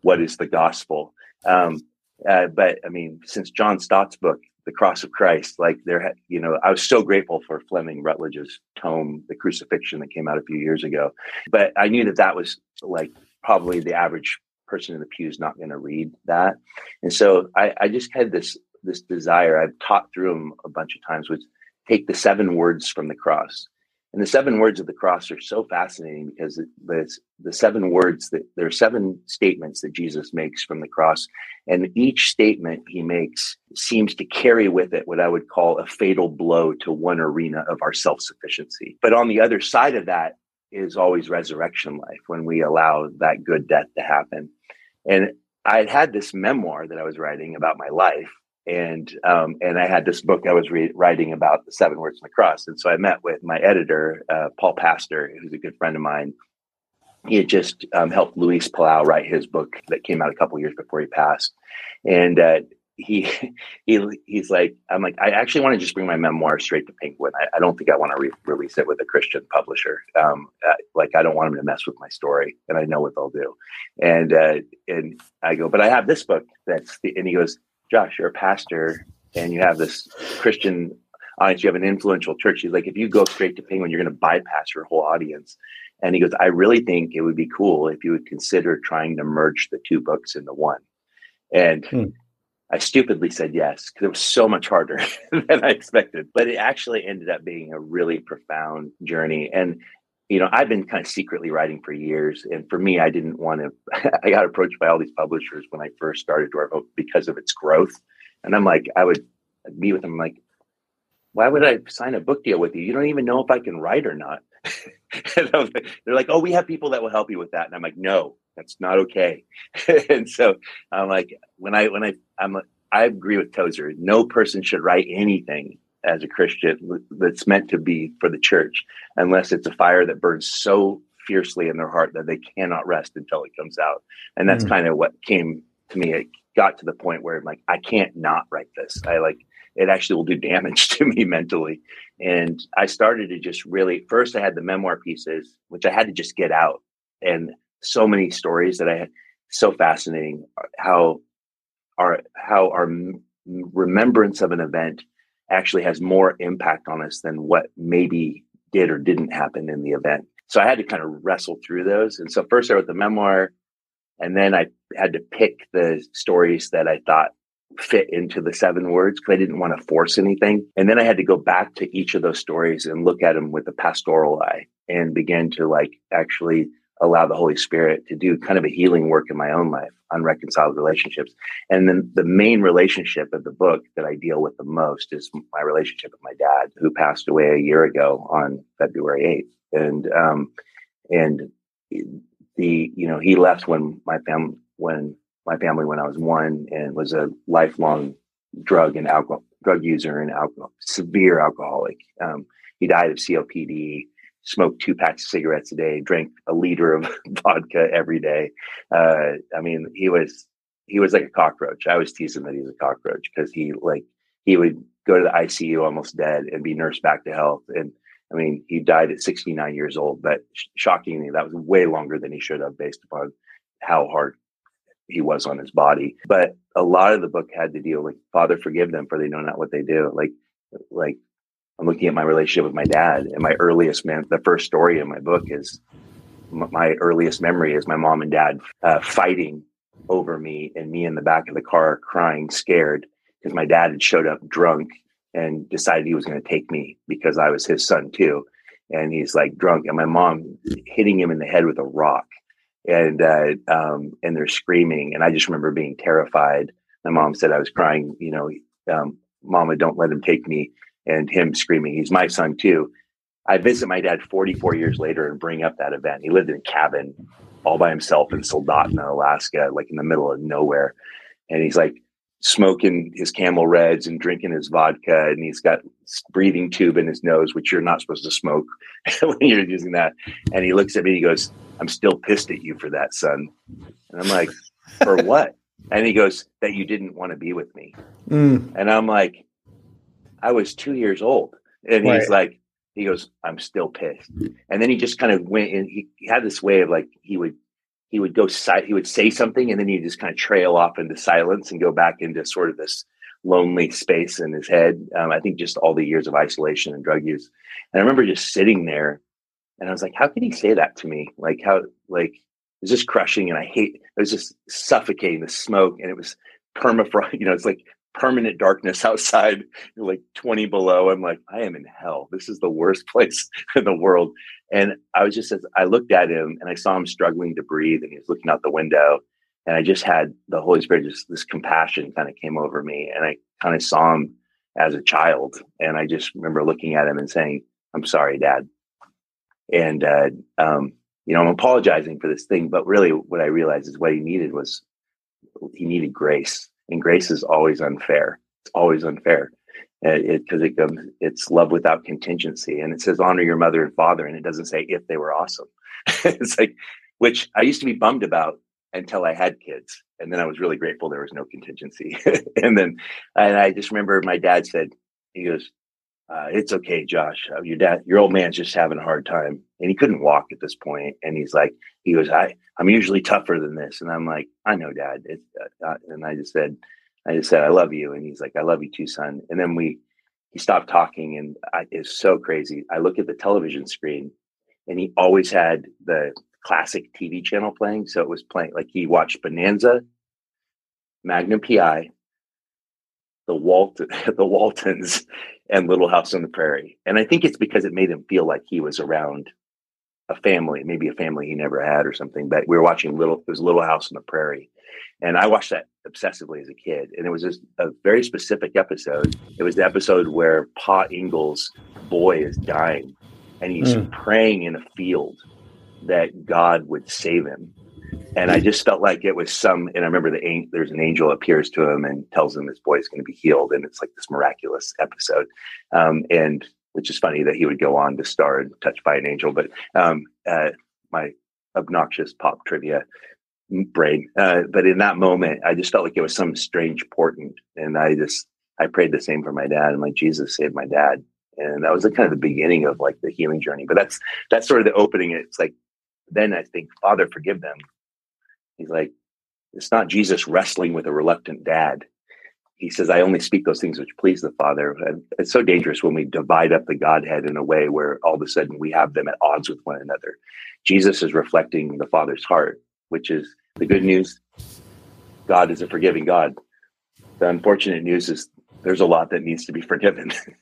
what is the gospel. Um, uh, but I mean, since John Stott's book, the cross of Christ. Like there, you know, I was so grateful for Fleming Rutledge's tome, The Crucifixion, that came out a few years ago. But I knew that that was like probably the average person in the pew is not going to read that, and so I, I just had this this desire. I've taught through them a bunch of times. Was take the seven words from the cross and the seven words of the cross are so fascinating because the, the seven words that there are seven statements that Jesus makes from the cross. And each statement he makes seems to carry with it what I would call a fatal blow to one arena of our self sufficiency. But on the other side of that is always resurrection life when we allow that good death to happen. And I had had this memoir that I was writing about my life and um, and I had this book I was re- writing about the seven words on the cross, and so I met with my editor, uh, Paul Pastor, who's a good friend of mine. He had just um, helped Luis Palau write his book that came out a couple years before he passed, and uh, he he he's like, I'm like, I actually want to just bring my memoir straight to Penguin. I, I don't think I want to re- release it with a Christian publisher. Um, uh, like, I don't want them to mess with my story, and I know what they'll do. And uh, and I go, but I have this book that's the, and he goes Josh, you're a pastor and you have this Christian audience, you have an influential church. He's like, if you go straight to Penguin, you're going to bypass your whole audience. And he goes, I really think it would be cool if you would consider trying to merge the two books into one. And hmm. I stupidly said yes because it was so much harder than I expected. But it actually ended up being a really profound journey. And, you know, I've been kind of secretly writing for years. And for me, I didn't want to, I got approached by all these publishers when I first started Door of Hope oh, because of its growth. And I'm like, I would meet with them, like, why would I sign a book deal with you? You don't even know if I can write or not. they're like, oh, we have people that will help you with that. And I'm like, no, that's not okay. and so I'm like, when I when I I'm I agree with Tozer. No person should write anything as a Christian that's meant to be for the church, unless it's a fire that burns so fiercely in their heart that they cannot rest until it comes out. And that's mm. kind of what came to me. It got to the point where I'm like, I can't not write this. I like it actually will do damage to me mentally. And I started to just really first I had the memoir pieces, which I had to just get out. And so many stories that I had so fascinating how our how our remembrance of an event actually has more impact on us than what maybe did or didn't happen in the event. So I had to kind of wrestle through those. And so first I wrote the memoir, and then I had to pick the stories that I thought fit into the seven words because I didn't want to force anything. And then I had to go back to each of those stories and look at them with a pastoral eye and begin to like actually allow the Holy Spirit to do kind of a healing work in my own life, unreconciled relationships. And then the main relationship of the book that I deal with the most is my relationship with my dad, who passed away a year ago on February 8th. And, um, and the, you know, he left when my family, when my family, when I was one and was a lifelong drug and alcohol, drug user and alcohol, severe alcoholic. Um, he died of COPD smoked two packs of cigarettes a day, drank a liter of vodka every day. Uh, I mean, he was he was like a cockroach. I was teasing that he's a cockroach because he like he would go to the ICU almost dead and be nursed back to health. And I mean, he died at 69 years old, but shockingly, that was way longer than he should have based upon how hard he was on his body. But a lot of the book had to deal with Father, forgive them for they know not what they do. Like, like I'm looking at my relationship with my dad and my earliest man. The first story in my book is my earliest memory is my mom and dad uh, fighting over me and me in the back of the car crying, scared because my dad had showed up drunk and decided he was going to take me because I was his son too. And he's like drunk, and my mom hitting him in the head with a rock, and uh, um, and they're screaming, and I just remember being terrified. My mom said I was crying, you know, um, Mama, don't let him take me and him screaming, he's my son too. I visit my dad 44 years later and bring up that event. He lived in a cabin all by himself in Soldotna, Alaska, like in the middle of nowhere. And he's like smoking his camel reds and drinking his vodka. And he's got breathing tube in his nose, which you're not supposed to smoke when you're using that. And he looks at me he goes, I'm still pissed at you for that, son. And I'm like, for what? And he goes, that you didn't want to be with me. Mm. And I'm like, I was two years old. And right. he's like, he goes, I'm still pissed. And then he just kind of went and he, he had this way of like, he would, he would go, si- he would say something and then he'd just kind of trail off into silence and go back into sort of this lonely space in his head. Um, I think just all the years of isolation and drug use. And I remember just sitting there and I was like, how could he say that to me? Like how, like, it was just crushing and I hate, it was just suffocating the smoke and it was permafrost, you know, it's like permanent darkness outside, like 20 below. I'm like, I am in hell. This is the worst place in the world. And I was just, as I looked at him and I saw him struggling to breathe and he was looking out the window. And I just had the Holy Spirit, just this compassion kind of came over me. And I kind of saw him as a child. And I just remember looking at him and saying, I'm sorry, dad. And, uh, um, you know, I'm apologizing for this thing, but really what I realized is what he needed was he needed grace and grace is always unfair. It's always unfair because it, it, it, it's love without contingency, and it says honor your mother and father, and it doesn't say if they were awesome. it's like which I used to be bummed about until I had kids, and then I was really grateful there was no contingency. and then and I just remember my dad said he goes. Uh, it's okay, Josh. Uh, your dad, your old man's just having a hard time, and he couldn't walk at this point. And he's like, he goes, I, I'm usually tougher than this. And I'm like, I know, Dad. Uh, uh, and I just said, I just said, I love you. And he's like, I love you too, son. And then we, he stopped talking, and I, it's so crazy. I look at the television screen, and he always had the classic TV channel playing. So it was playing like he watched Bonanza, Magnum PI, the Walt the Waltons, and Little House on the Prairie. And I think it's because it made him feel like he was around a family, maybe a family he never had or something. But we were watching Little it was Little House on the Prairie. And I watched that obsessively as a kid. And it was just a very specific episode. It was the episode where Pa Ingalls' boy is dying and he's mm. praying in a field that God would save him. And I just felt like it was some, and I remember the there's an angel appears to him and tells him his boy is going to be healed, and it's like this miraculous episode. Um, and which is funny that he would go on to star in Touched by an Angel. But um, uh, my obnoxious pop trivia brain. Uh, but in that moment, I just felt like it was some strange portent, and I just I prayed the same for my dad. and like, Jesus saved my dad, and that was the kind of the beginning of like the healing journey. But that's that's sort of the opening. It's like then I think, Father, forgive them. He's like, it's not Jesus wrestling with a reluctant dad. He says, I only speak those things which please the Father. And it's so dangerous when we divide up the Godhead in a way where all of a sudden we have them at odds with one another. Jesus is reflecting the Father's heart, which is the good news. God is a forgiving God. The unfortunate news is there's a lot that needs to be forgiven.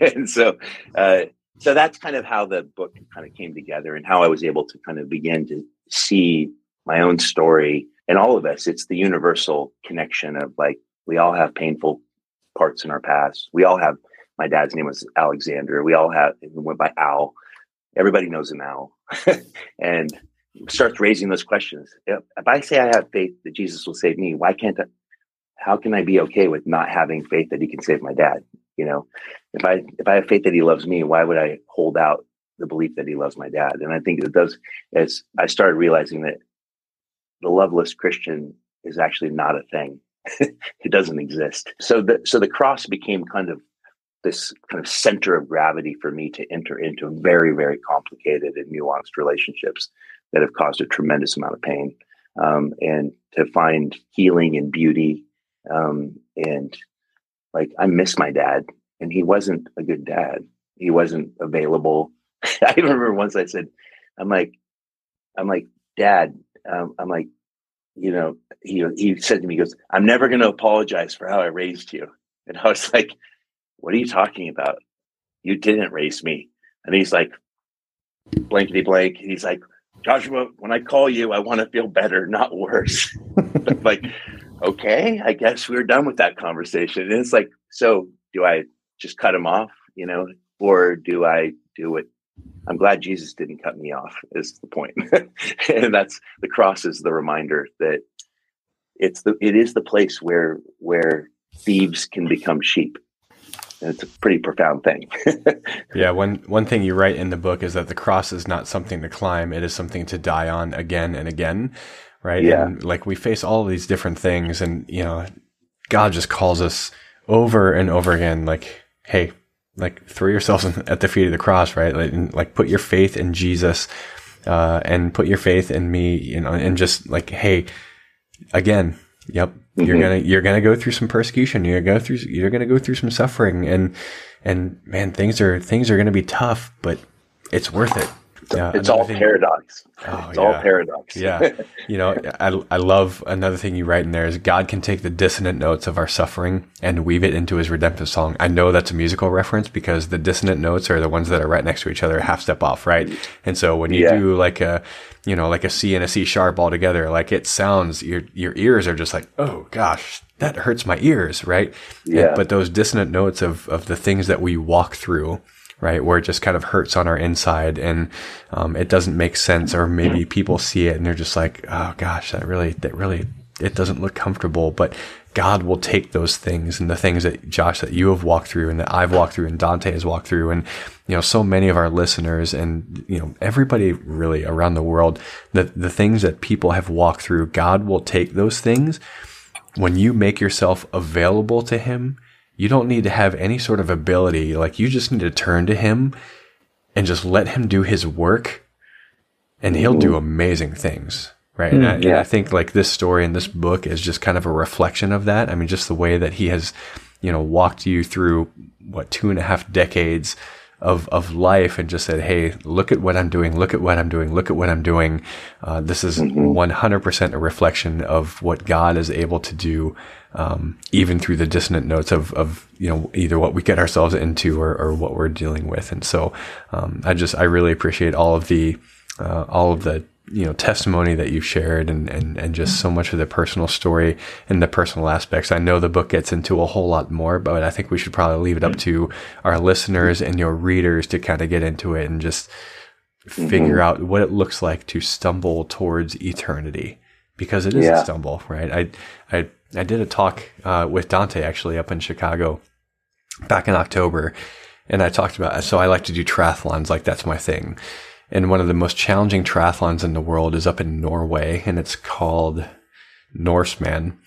and so, uh, so that's kind of how the book kind of came together and how I was able to kind of begin to see my own story and all of us. It's the universal connection of like, we all have painful parts in our past. We all have, my dad's name was Alexander. We all have, we went by Al. Everybody knows an Al. and starts raising those questions. If, if I say I have faith that Jesus will save me, why can't I, how can I be okay with not having faith that he can save my dad? You know, if I if I have faith that he loves me, why would I hold out the belief that he loves my dad? And I think it does as I started realizing that the loveless Christian is actually not a thing. it doesn't exist. So the so the cross became kind of this kind of center of gravity for me to enter into very, very complicated and nuanced relationships that have caused a tremendous amount of pain. Um, and to find healing and beauty um, and like I miss my dad, and he wasn't a good dad. He wasn't available. I remember once I said, "I'm like, I'm like, Dad, um, I'm like, you know." He he said to me, "He goes, I'm never going to apologize for how I raised you." And I was like, "What are you talking about? You didn't raise me." And he's like, blankety blank. He's like, Joshua, when I call you, I want to feel better, not worse. like, okay, I guess we're done with that conversation. And it's like, so do I just cut him off, you know, or do I do it? I'm glad Jesus didn't cut me off, is the point. and that's the cross is the reminder that it's the it is the place where where thieves can become sheep. And it's a pretty profound thing. yeah, one one thing you write in the book is that the cross is not something to climb; it is something to die on again and again right? Yeah. And like we face all these different things and, you know, God just calls us over and over again, like, hey, like throw yourselves at the feet of the cross, right? Like, and, like put your faith in Jesus, uh, and put your faith in me, you know, and just like, hey, again, yep, mm-hmm. you're gonna, you're gonna go through some persecution. You're gonna go through, you're gonna go through some suffering and, and man, things are, things are gonna be tough, but it's worth it yeah, it's all thing, paradox. Oh, it's yeah. all paradox. yeah. You know, I, I love another thing you write in there is God can take the dissonant notes of our suffering and weave it into his redemptive song. I know that's a musical reference because the dissonant notes are the ones that are right next to each other, half step off, right? And so when you yeah. do like a, you know, like a C and a C sharp all together, like it sounds, your, your ears are just like, oh gosh, that hurts my ears, right? Yeah. And, but those dissonant notes of, of the things that we walk through, right? Where it just kind of hurts on our inside and um, it doesn't make sense, or maybe people see it and they're just like, oh gosh, that really, that really, it doesn't look comfortable. But God will take those things and the things that Josh, that you have walked through and that I've walked through and Dante has walked through and, you know, so many of our listeners and, you know, everybody really around the world, the, the things that people have walked through, God will take those things when you make yourself available to him you don't need to have any sort of ability. Like you just need to turn to him and just let him do his work and he'll do amazing things. Right. And, I, yeah. and I think like this story and this book is just kind of a reflection of that. I mean, just the way that he has, you know, walked you through what two and a half decades of of life and just said, "Hey, look at what I'm doing. Look at what I'm doing. Look at what I'm doing. Uh, this is mm-hmm. 100% a reflection of what God is able to do, um, even through the dissonant notes of of you know either what we get ourselves into or, or what we're dealing with." And so, um, I just I really appreciate all of the uh, all of the you know testimony that you've shared and, and and just so much of the personal story and the personal aspects i know the book gets into a whole lot more but i think we should probably leave it up to our listeners and your readers to kind of get into it and just figure mm-hmm. out what it looks like to stumble towards eternity because it is yeah. a stumble right i i i did a talk uh, with dante actually up in chicago back in october and i talked about so i like to do triathlons like that's my thing and one of the most challenging triathlons in the world is up in Norway and it's called Norseman.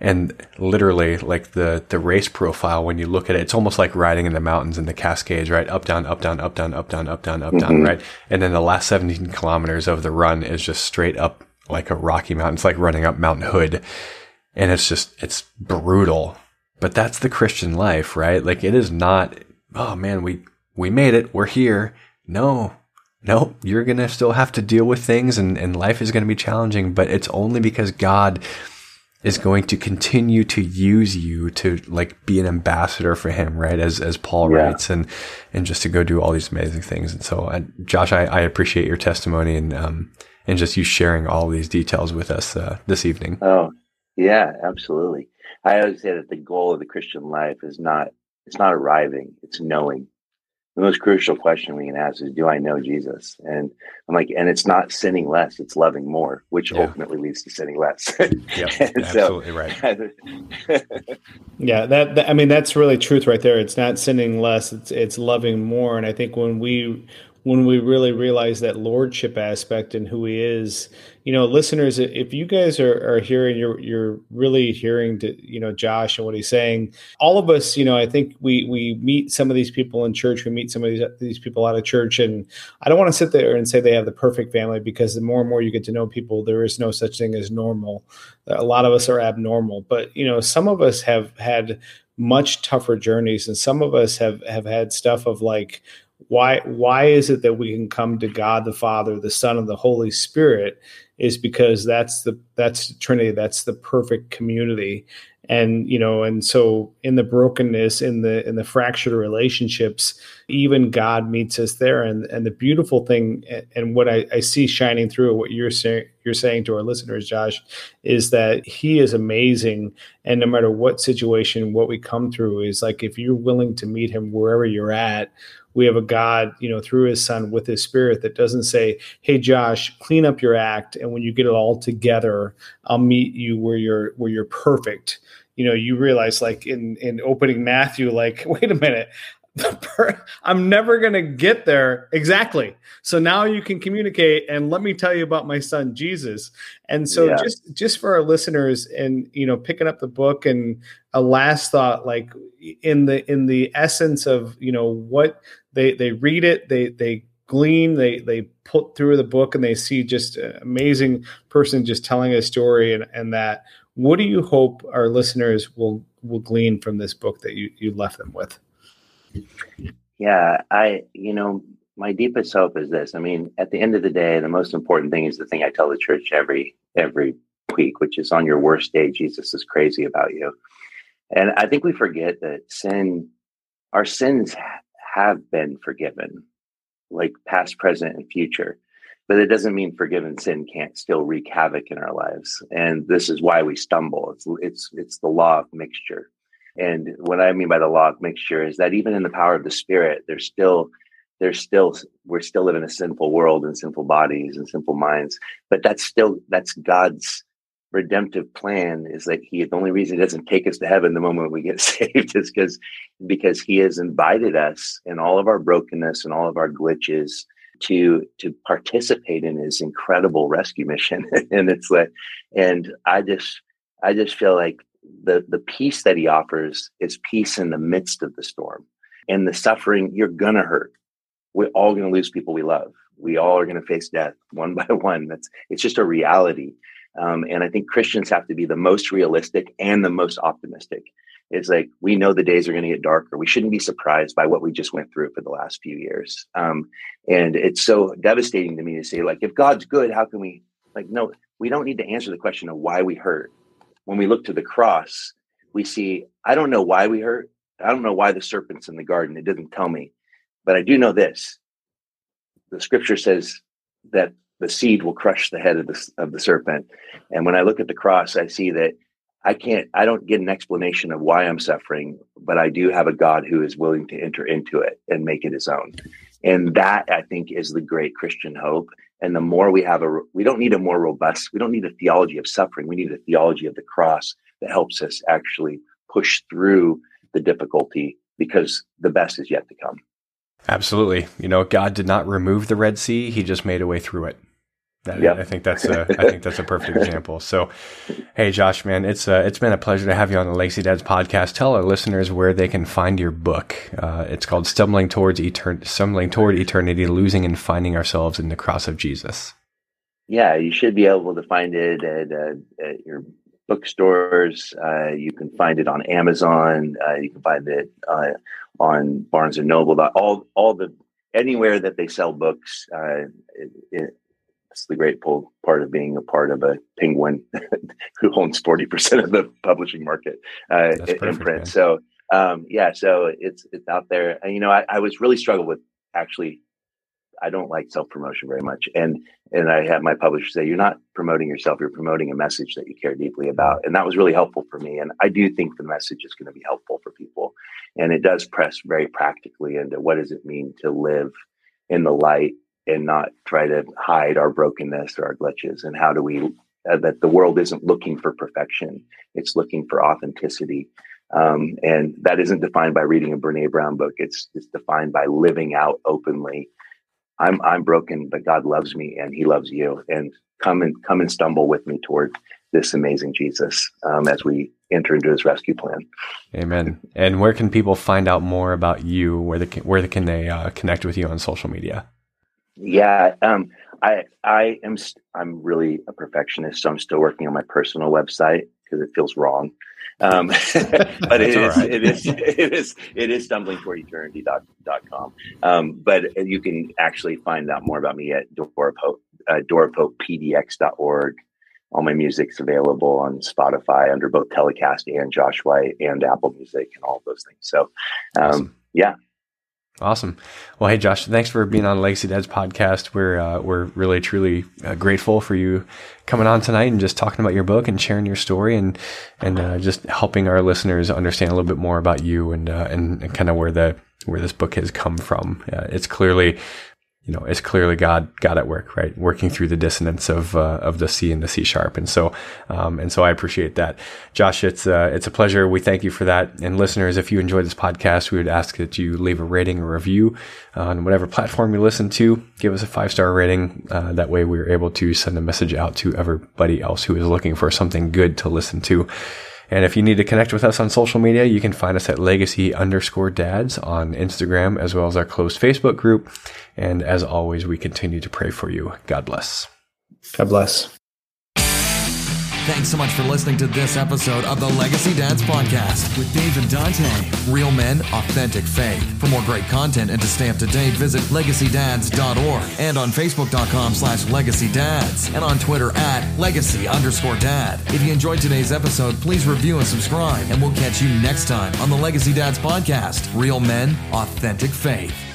And literally, like the, the race profile, when you look at it, it's almost like riding in the mountains in the Cascades, right? Up, down, up, down, up, down, up, down, up, down, up, down, mm-hmm. right? And then the last 17 kilometers of the run is just straight up like a Rocky Mountain. It's like running up Mount Hood. And it's just, it's brutal. But that's the Christian life, right? Like it is not, oh man, we, we made it. We're here. No, nope, you're going to still have to deal with things and, and life is going to be challenging, but it's only because God is going to continue to use you to like be an ambassador for him, right? As, as Paul yeah. writes and, and just to go do all these amazing things. And so, uh, Josh, I, I appreciate your testimony and, um, and just you sharing all these details with us, uh, this evening. Oh, yeah, absolutely. I always say that the goal of the Christian life is not, it's not arriving, it's knowing the most crucial question we can ask is, do I know Jesus? And I'm like, and it's not sinning less, it's loving more, which yeah. ultimately leads to sinning less. yeah, absolutely right. yeah, that, that, I mean, that's really truth right there. It's not sinning less, it's, it's loving more. And I think when we, when we really realize that lordship aspect and who he is you know listeners if you guys are, are hearing you're you're really hearing to, you know josh and what he's saying all of us you know i think we we meet some of these people in church. We meet some of these, these people out of church. And i don't want to sit there and say they have the perfect family because the more and more you get to know people there is no such thing as normal. A lot of us are abnormal but you know some of us have had much tougher journeys and some of us have have had stuff of like why why is it that we can come to God the Father, the Son, and the Holy Spirit? Is because that's the that's the Trinity, that's the perfect community, and you know, and so in the brokenness, in the in the fractured relationships, even God meets us there. And and the beautiful thing, and what I, I see shining through what you're saying you're saying to our listeners, Josh, is that He is amazing, and no matter what situation, what we come through is like if you're willing to meet Him wherever you're at we have a God, you know, through his son with his spirit that doesn't say, Hey Josh, clean up your act. And when you get it all together, I'll meet you where you're where you're perfect. You know, you realize like in in opening Matthew, like, wait a minute, I'm never going to get there exactly. So now you can communicate and let me tell you about my son Jesus. And so yeah. just just for our listeners and you know picking up the book and a last thought like in the in the essence of you know what they they read it they they glean they they put through the book and they see just an amazing person just telling a story and and that what do you hope our listeners will will glean from this book that you you left them with yeah, I, you know, my deepest hope is this. I mean, at the end of the day, the most important thing is the thing I tell the church every every week, which is on your worst day, Jesus is crazy about you. And I think we forget that sin, our sins have been forgiven, like past, present, and future. But it doesn't mean forgiven sin can't still wreak havoc in our lives. And this is why we stumble. It's it's it's the law of mixture. And what I mean by the law of mixture is that even in the power of the spirit, there's still there's still we're still living a sinful world and sinful bodies and sinful minds. But that's still that's God's redemptive plan is that he the only reason he doesn't take us to heaven the moment we get saved is because because he has invited us in all of our brokenness and all of our glitches to to participate in his incredible rescue mission. And it's like and i just i just feel like the the peace that he offers is peace in the midst of the storm. And the suffering you're gonna hurt. We're all gonna lose people we love. We all are gonna face death one by one. That's it's just a reality um, and i think christians have to be the most realistic and the most optimistic It's like we know the days are going to get darker. We shouldn't be surprised by what we just went through for the last few years. Um, and it's so devastating to me to say, like, if God's good, how can we? Like, no, we don't need to answer the question of why we hurt. When we look to the cross, we see, I don't know why we hurt. I don't know why the serpent's in the garden. It doesn't tell me. But I do know this the scripture says that the seed will crush the head of the, of the serpent. And when I look at the cross, I see that I can't, I don't get an explanation of why I'm suffering, but I do have a God who is willing to enter into it and make it his own. And that I think is the great Christian hope. And the more we have a, we don't need a more robust, we don't need a theology of suffering. We need a theology of the cross that helps us actually push through the difficulty because the best is yet to come. Absolutely. You know, God did not remove the Red Sea; He just made a way through it. That, yep. I think that's a, I think that's a perfect example. So, hey, Josh, man, it's uh, it's been a pleasure to have you on the Legacy Dads podcast. Tell our listeners where they can find your book. Uh, it's called "Stumbling Towards Etern- Stumbling Toward Eternity: Losing and Finding Ourselves in the Cross of Jesus." Yeah, you should be able to find it at, uh, at your bookstores. Uh, you can find it on Amazon. Uh, you can find it uh, on Barnes and Noble. All all the anywhere that they sell books. It, it, that's the great part of being a part of a penguin who owns 40% of the publishing market uh, perfect, in print. Man. So, um, yeah, so it's, it's out there. And, you know, I, I was really struggle with actually, I don't like self promotion very much. And, and I had my publisher say, you're not promoting yourself, you're promoting a message that you care deeply about. And that was really helpful for me. And I do think the message is going to be helpful for people. And it does press very practically into what does it mean to live in the light and not try to hide our brokenness or our glitches? And how do we uh, that the world isn't looking for perfection it's looking for authenticity. Um, and that isn't defined by reading a Brené Brown book it's it's defined by living out openly. I'm i'm broken but god loves me and he loves you. And come and come and stumble with me toward this amazing jesus um, as we enter into his rescue plan. Amen. And where can people find out more about you? Where the where can they uh, connect with you on social media yeah, um, I I am st- I'm really a perfectionist, so I'm still working on my personal website because it feels wrong. Um, but it is, right. it is it is it is stumbling for eternity.com. Um, but you can actually find out more about me at Door of Hope, uh, doorofhopepdx.org. All my music's available on Spotify under both Telecast and Josh White and Apple Music and all those things. So, um, awesome. yeah, Awesome. Well, hey Josh, thanks for being on Legacy Dads podcast. We're uh, we're really truly uh, grateful for you coming on tonight and just talking about your book and sharing your story and and uh, just helping our listeners understand a little bit more about you and uh, and, and kind of where the where this book has come from. Uh, it's clearly you know, it's clearly God, God at work, right? Working through the dissonance of, uh, of the C and the C sharp. And so, um, and so I appreciate that. Josh, it's, uh, it's a pleasure. We thank you for that. And listeners, if you enjoyed this podcast, we would ask that you leave a rating or review on whatever platform you listen to. Give us a five star rating. Uh, that way we're able to send a message out to everybody else who is looking for something good to listen to. And if you need to connect with us on social media, you can find us at legacy underscore dads on Instagram, as well as our closed Facebook group. And as always, we continue to pray for you. God bless. God bless. Thanks so much for listening to this episode of the Legacy Dads Podcast with Dave and Dante. Real men, authentic faith. For more great content and to stay up to date, visit legacydads.org and on facebook.com slash legacydads and on Twitter at legacy underscore dad. If you enjoyed today's episode, please review and subscribe, and we'll catch you next time on the Legacy Dads Podcast. Real men, authentic faith.